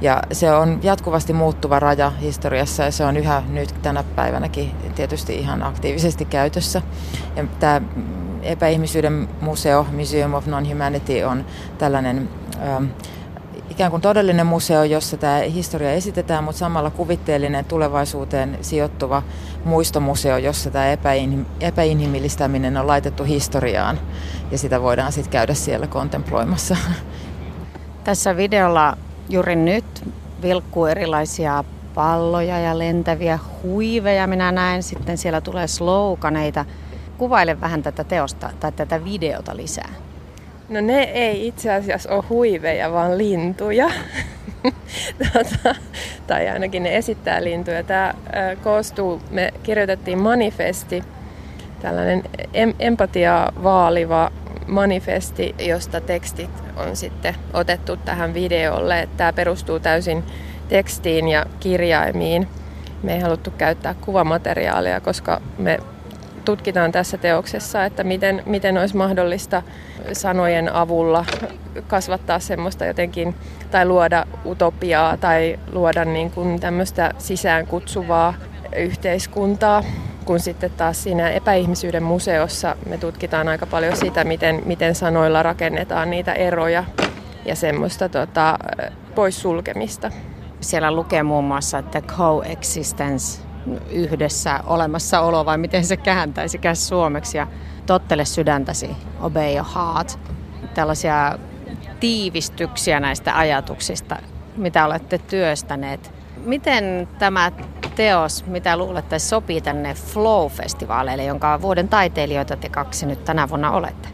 Ja se on jatkuvasti muuttuva raja historiassa ja se on yhä nyt tänä päivänäkin tietysti ihan aktiivisesti käytössä. Ja tämä epäihmisyyden museo, Museum of Non-Humanity, on tällainen ähm, ikään kuin todellinen museo, jossa tämä historia esitetään, mutta samalla kuvitteellinen tulevaisuuteen sijoittuva muistomuseo, jossa tämä epäinhimillistäminen on laitettu historiaan ja sitä voidaan sitten käydä siellä kontemploimassa. Tässä videolla juuri nyt vilkkuu erilaisia palloja ja lentäviä huiveja. Minä näen sitten siellä tulee sloganeita. Kuvaile vähän tätä teosta tai tätä videota lisää. No ne ei itse asiassa ole huiveja, vaan lintuja. *laughs* tota, tai ainakin ne esittää lintuja. Tämä koostuu, me kirjoitettiin manifesti, tällainen em- empatiaa vaaliva manifesti, josta tekstit on sitten otettu tähän videolle. Tämä perustuu täysin tekstiin ja kirjaimiin. Me ei haluttu käyttää kuvamateriaalia, koska me tutkitaan tässä teoksessa, että miten, miten olisi mahdollista sanojen avulla kasvattaa semmoista jotenkin, tai luoda utopiaa, tai luoda niin kuin tämmöistä sisään kutsuvaa yhteiskuntaa kun sitten taas siinä epäihmisyyden museossa me tutkitaan aika paljon sitä, miten, miten sanoilla rakennetaan niitä eroja ja semmoista tota, poissulkemista. Siellä lukee muun muassa, että coexistence, yhdessä olemassaolo, vai miten se kääntäisikään suomeksi, ja tottele sydäntäsi, obey your heart. Tällaisia tiivistyksiä näistä ajatuksista, mitä olette työstäneet. Miten tämä teos, mitä luulette, sopii tänne Flow-festivaaleille, jonka vuoden taiteilijoita te kaksi nyt tänä vuonna olette?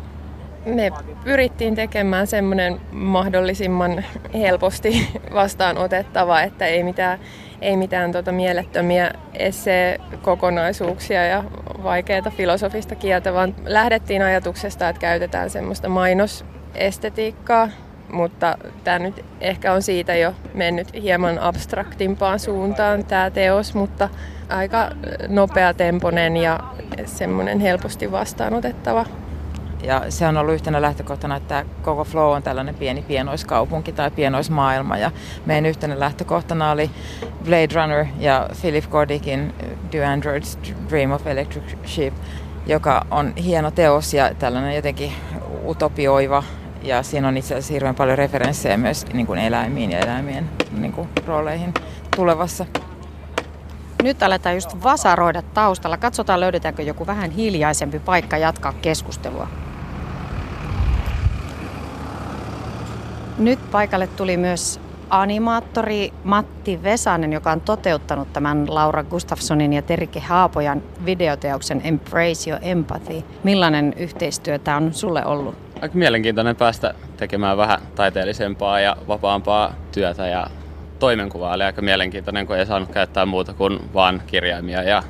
Me pyrittiin tekemään semmoinen mahdollisimman helposti vastaanotettava, että ei mitään, ei mitään tota mielettömiä esse-kokonaisuuksia ja vaikeaa filosofista kieltä, vaan lähdettiin ajatuksesta, että käytetään semmoista mainosestetiikkaa, mutta tämä nyt ehkä on siitä jo mennyt hieman abstraktimpaan suuntaan tämä teos, mutta aika nopeatempoinen ja semmoinen helposti vastaanotettava. Ja se on ollut yhtenä lähtökohtana, että koko Flow on tällainen pieni pienoiskaupunki tai pienoismaailma. Ja meidän yhtenä lähtökohtana oli Blade Runner ja Philip K. Dickin Do Androids Dream of Electric Sheep, joka on hieno teos ja tällainen jotenkin utopioiva ja siinä on itse asiassa hirveän paljon referenssejä myös niin kuin eläimiin ja eläimien niin kuin, rooleihin tulevassa. Nyt aletaan just vasaroida taustalla. Katsotaan löydetäänkö joku vähän hiljaisempi paikka jatkaa keskustelua. Nyt paikalle tuli myös animaattori Matti Vesanen, joka on toteuttanut tämän Laura Gustafssonin ja Terike Haapojan videoteoksen Embrace Your Empathy. Millainen yhteistyö tämä on sulle ollut? aika mielenkiintoinen päästä tekemään vähän taiteellisempaa ja vapaampaa työtä ja toimenkuva oli aika mielenkiintoinen, kun ei saanut käyttää muuta kuin vain kirjaimia ja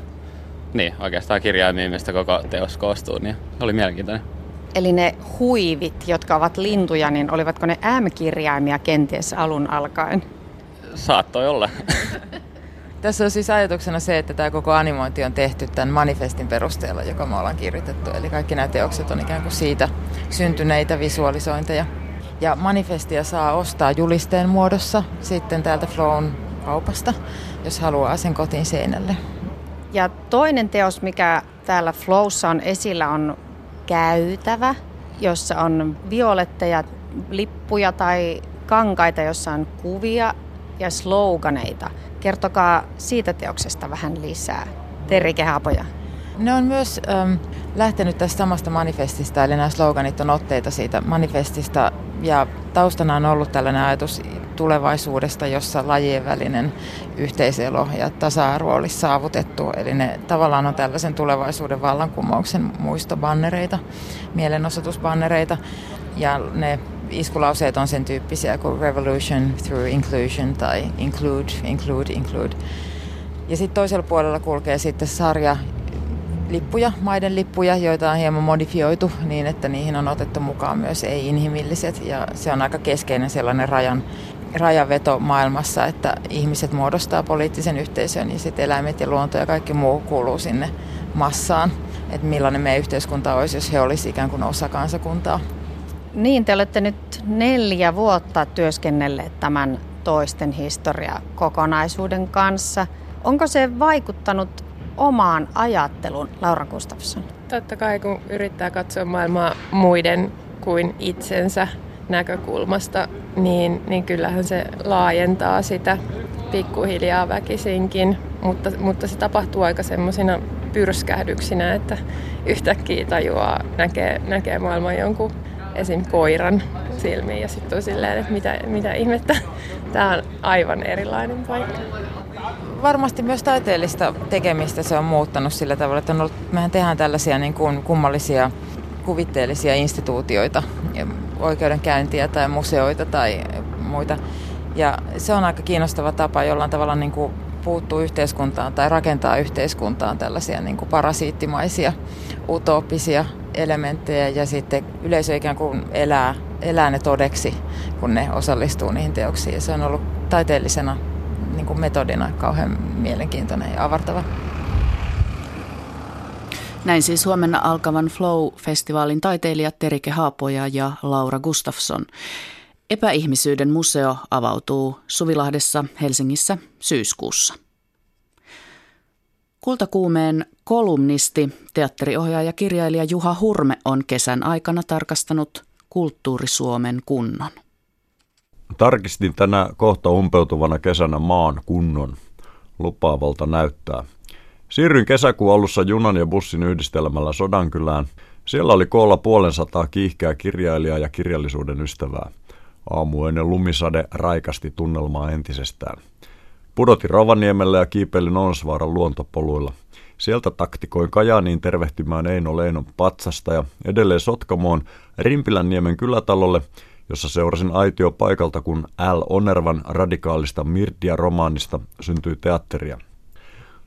niin, oikeastaan kirjaimia, mistä koko teos koostuu, niin oli mielenkiintoinen. Eli ne huivit, jotka ovat lintuja, niin olivatko ne M-kirjaimia kenties alun alkaen? Saattoi olla. Tässä on siis ajatuksena se, että tämä koko animointi on tehty tämän manifestin perusteella, joka me ollaan kirjoitettu. Eli kaikki nämä teokset on ikään kuin siitä syntyneitä visualisointeja. Ja manifestia saa ostaa julisteen muodossa sitten täältä Flown kaupasta, jos haluaa sen kotiin seinälle. Ja toinen teos, mikä täällä Flowssa on esillä, on käytävä, jossa on violetteja, lippuja tai kankaita, jossa on kuvia ja sloganeita. Kertokaa siitä teoksesta vähän lisää. Terri Kehäpoja. Ne on myös ähm, lähtenyt tästä samasta manifestista, eli nämä sloganit on otteita siitä manifestista. Ja taustana on ollut tällainen ajatus tulevaisuudesta, jossa lajien välinen yhteiselo ja tasa-arvo olisi saavutettu. Eli ne tavallaan on tällaisen tulevaisuuden vallankumouksen muistobannereita, mielenosoitusbannereita. Ja ne iskulauseet on sen tyyppisiä kuin revolution through inclusion tai include, include, include. Ja sitten toisella puolella kulkee sitten sarja lippuja, maiden lippuja, joita on hieman modifioitu niin, että niihin on otettu mukaan myös ei-inhimilliset. Ja se on aika keskeinen sellainen rajan, rajaveto maailmassa, että ihmiset muodostaa poliittisen yhteisön ja sitten eläimet ja luonto ja kaikki muu kuuluu sinne massaan. Että millainen meidän yhteiskunta olisi, jos he olisivat ikään kuin osa kansakuntaa. Niin, te olette nyt neljä vuotta työskennelleet tämän toisten historia kokonaisuuden kanssa. Onko se vaikuttanut omaan ajatteluun, Laura Gustafsson? Totta kai, kun yrittää katsoa maailmaa muiden kuin itsensä näkökulmasta, niin, niin kyllähän se laajentaa sitä pikkuhiljaa väkisinkin, mutta, mutta se tapahtuu aika semmoisina pyrskähdyksinä, että yhtäkkiä tajuaa, näkee, näkee maailman jonkun esim. koiran silmiin ja sitten on silleen, että mitä, mitä ihmettä, tämä on aivan erilainen paikka. Varmasti myös taiteellista tekemistä se on muuttanut sillä tavalla, että on ollut, mehän tehdään tällaisia niin kuin kummallisia kuvitteellisia instituutioita, oikeudenkäyntiä tai museoita tai muita. Ja se on aika kiinnostava tapa jollain tavalla niin kuin puuttuu yhteiskuntaan tai rakentaa yhteiskuntaan tällaisia niin kuin parasiittimaisia, utooppisia elementtejä ja sitten yleisö ikään kuin elää, elää ne todeksi, kun ne osallistuu niihin teoksiin. Ja se on ollut taiteellisena niin kuin metodina kauhean mielenkiintoinen ja avartava. Näin siis huomenna alkavan Flow-festivaalin taiteilijat Terike Haapoja ja Laura Gustafsson. Epäihmisyyden museo avautuu Suvilahdessa Helsingissä syyskuussa. Kultakuumeen kolumnisti, teatteriohjaaja ja kirjailija Juha Hurme on kesän aikana tarkastanut Kulttuurisuomen kunnon. Tarkistin tänä kohta umpeutuvana kesänä maan kunnon. Lupaavalta näyttää. Siirryin kesäkuun alussa junan ja bussin yhdistelmällä Sodankylään. Siellä oli koolla puolen sataa kiihkeää kirjailijaa ja kirjallisuuden ystävää. Aamu ennen lumisade raikasti tunnelmaa entisestään. Pudotin Rovaniemelle ja kiipeilin Onsvaaran luontopoluilla. Sieltä taktikoin Kajaaniin tervehtimään Eino Leinon patsasta ja edelleen Sotkamoon Rimpilänniemen kylätalolle, jossa seurasin aitio paikalta, kun L. Onervan radikaalista Mirdia-romaanista syntyi teatteria.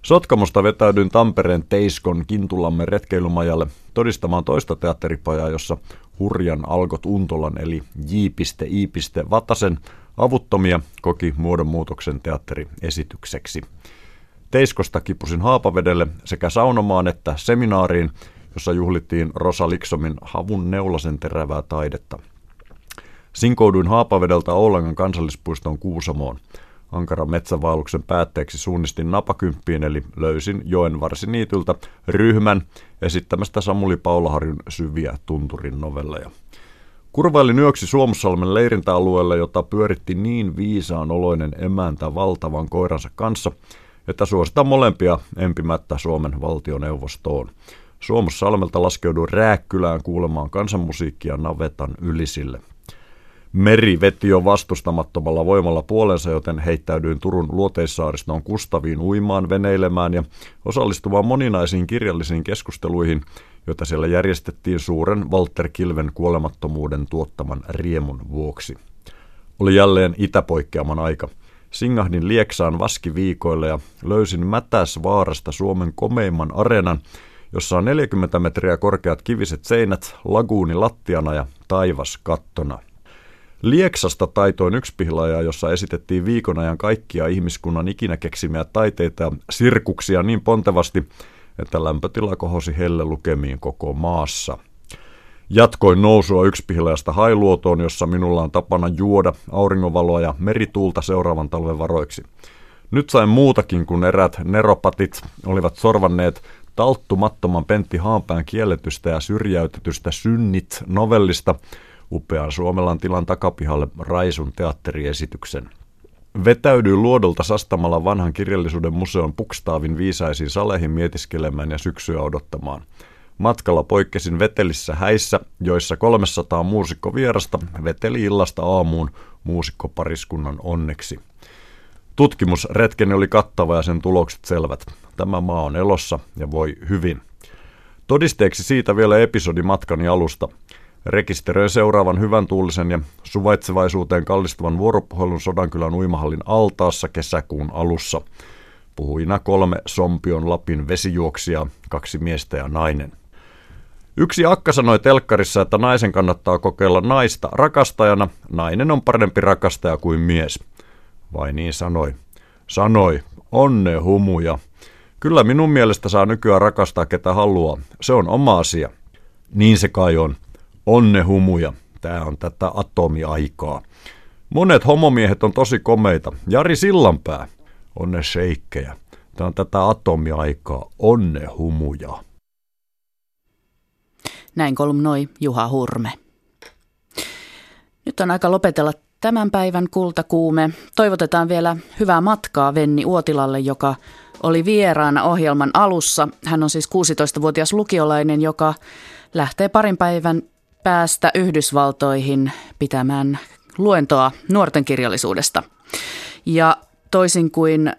Sotkamosta vetäydyin Tampereen Teiskon Kintulamme retkeilumajalle todistamaan toista teatteripajaa, jossa hurjan Algot Untolan eli J.I. Vatasen avuttomia koki muodonmuutoksen teatteriesitykseksi. Teiskosta kipusin Haapavedelle sekä saunomaan että seminaariin, jossa juhlittiin Rosa Liksomin havun neulasen terävää taidetta. Sinkouduin Haapavedeltä Oulangan kansallispuiston Kuusamoon. Ankaran metsävaelluksen päätteeksi suunnistin napakymppiin, eli löysin joen varsiniityltä ryhmän esittämästä Samuli Paulaharjun syviä tunturin novelleja. Kurvailin yöksi Suomussalmen leirintäalueelle, jota pyöritti niin viisaan oloinen emäntä valtavan koiransa kanssa, että suositan molempia empimättä Suomen valtioneuvostoon. Suomussalmelta laskeuduin Rääkkylään kuulemaan kansanmusiikkia navetan ylisille. Meri veti jo vastustamattomalla voimalla puolensa, joten heittäydyin Turun luoteissaaristoon Kustaviin uimaan, veneilemään ja osallistumaan moninaisiin kirjallisiin keskusteluihin, joita siellä järjestettiin suuren Walter Kilven kuolemattomuuden tuottaman riemun vuoksi. Oli jälleen itäpoikkeaman aika. Singahdin Lieksaan vaskiviikoille ja löysin Mätäs vaarasta Suomen komeimman areenan, jossa on 40 metriä korkeat kiviset seinät, laguuni lattiana ja taivas kattona. Lieksasta taitoin yksi pihlaaja, jossa esitettiin viikon ajan kaikkia ihmiskunnan ikinä keksimiä taiteita ja sirkuksia niin pontevasti, että lämpötila kohosi helle lukemiin koko maassa. Jatkoin nousua yksipihlajasta hailuotoon, jossa minulla on tapana juoda auringonvaloa ja merituulta seuraavan talven varoiksi. Nyt sain muutakin, kun erät neropatit olivat sorvanneet talttumattoman Pentti Haanpään kielletystä ja syrjäytetystä Synnit novellista upean Suomelan tilan takapihalle Raisun teatteriesityksen. Vetäydyin luodolta sastamalla vanhan kirjallisuuden museon Pukstaavin viisaisiin saleihin mietiskelemään ja syksyä odottamaan. Matkalla poikkesin vetelissä häissä, joissa 300 muusikko vierasta veteli illasta aamuun muusikkopariskunnan onneksi. Tutkimusretkeni oli kattava ja sen tulokset selvät. Tämä maa on elossa ja voi hyvin. Todisteeksi siitä vielä episodi matkani alusta – Rekisteröin seuraavan hyvän tuulisen ja suvaitsevaisuuteen kallistuvan vuoropuhelun Sodankylän uimahallin altaassa kesäkuun alussa. Puhuina kolme Sompion Lapin vesijuoksia, kaksi miestä ja nainen. Yksi akka sanoi telkkarissa, että naisen kannattaa kokeilla naista rakastajana, nainen on parempi rakastaja kuin mies. Vai niin sanoi. Sanoi, onne humuja. Kyllä minun mielestä saa nykyään rakastaa ketä haluaa. Se on oma asia. Niin se kai on. Onnehumuja. Tämä on tätä atomiaikaa. Monet homomiehet on tosi komeita. Jari Sillanpää. Onne sheikkejä. Tämä on tätä atomiaikaa. Onnehumuja. Näin kolumnoi Juha Hurme. Nyt on aika lopetella tämän päivän kultakuume. Toivotetaan vielä hyvää matkaa Venni Uotilalle, joka oli vieraana ohjelman alussa. Hän on siis 16-vuotias lukiolainen, joka lähtee parin päivän päästä Yhdysvaltoihin pitämään luentoa nuorten kirjallisuudesta. Ja toisin kuin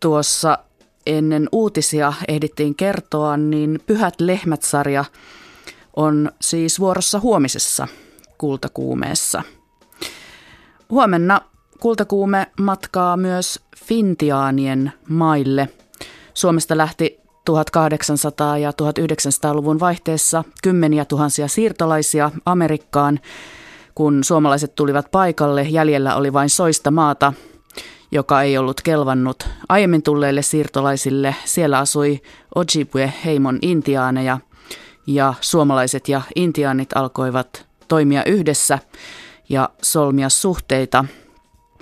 tuossa ennen uutisia ehdittiin kertoa, niin Pyhät lehmät-sarja on siis vuorossa huomisessa kultakuumeessa. Huomenna kultakuume matkaa myös Fintiaanien maille. Suomesta lähti 1800- ja 1900-luvun vaihteessa kymmeniä tuhansia siirtolaisia Amerikkaan. Kun suomalaiset tulivat paikalle, jäljellä oli vain soista maata, joka ei ollut kelvannut aiemmin tulleille siirtolaisille. Siellä asui Ojibwe-heimon intiaaneja ja suomalaiset ja intiaanit alkoivat toimia yhdessä ja solmia suhteita.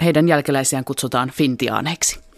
Heidän jälkeläisiään kutsutaan fintiaaneiksi.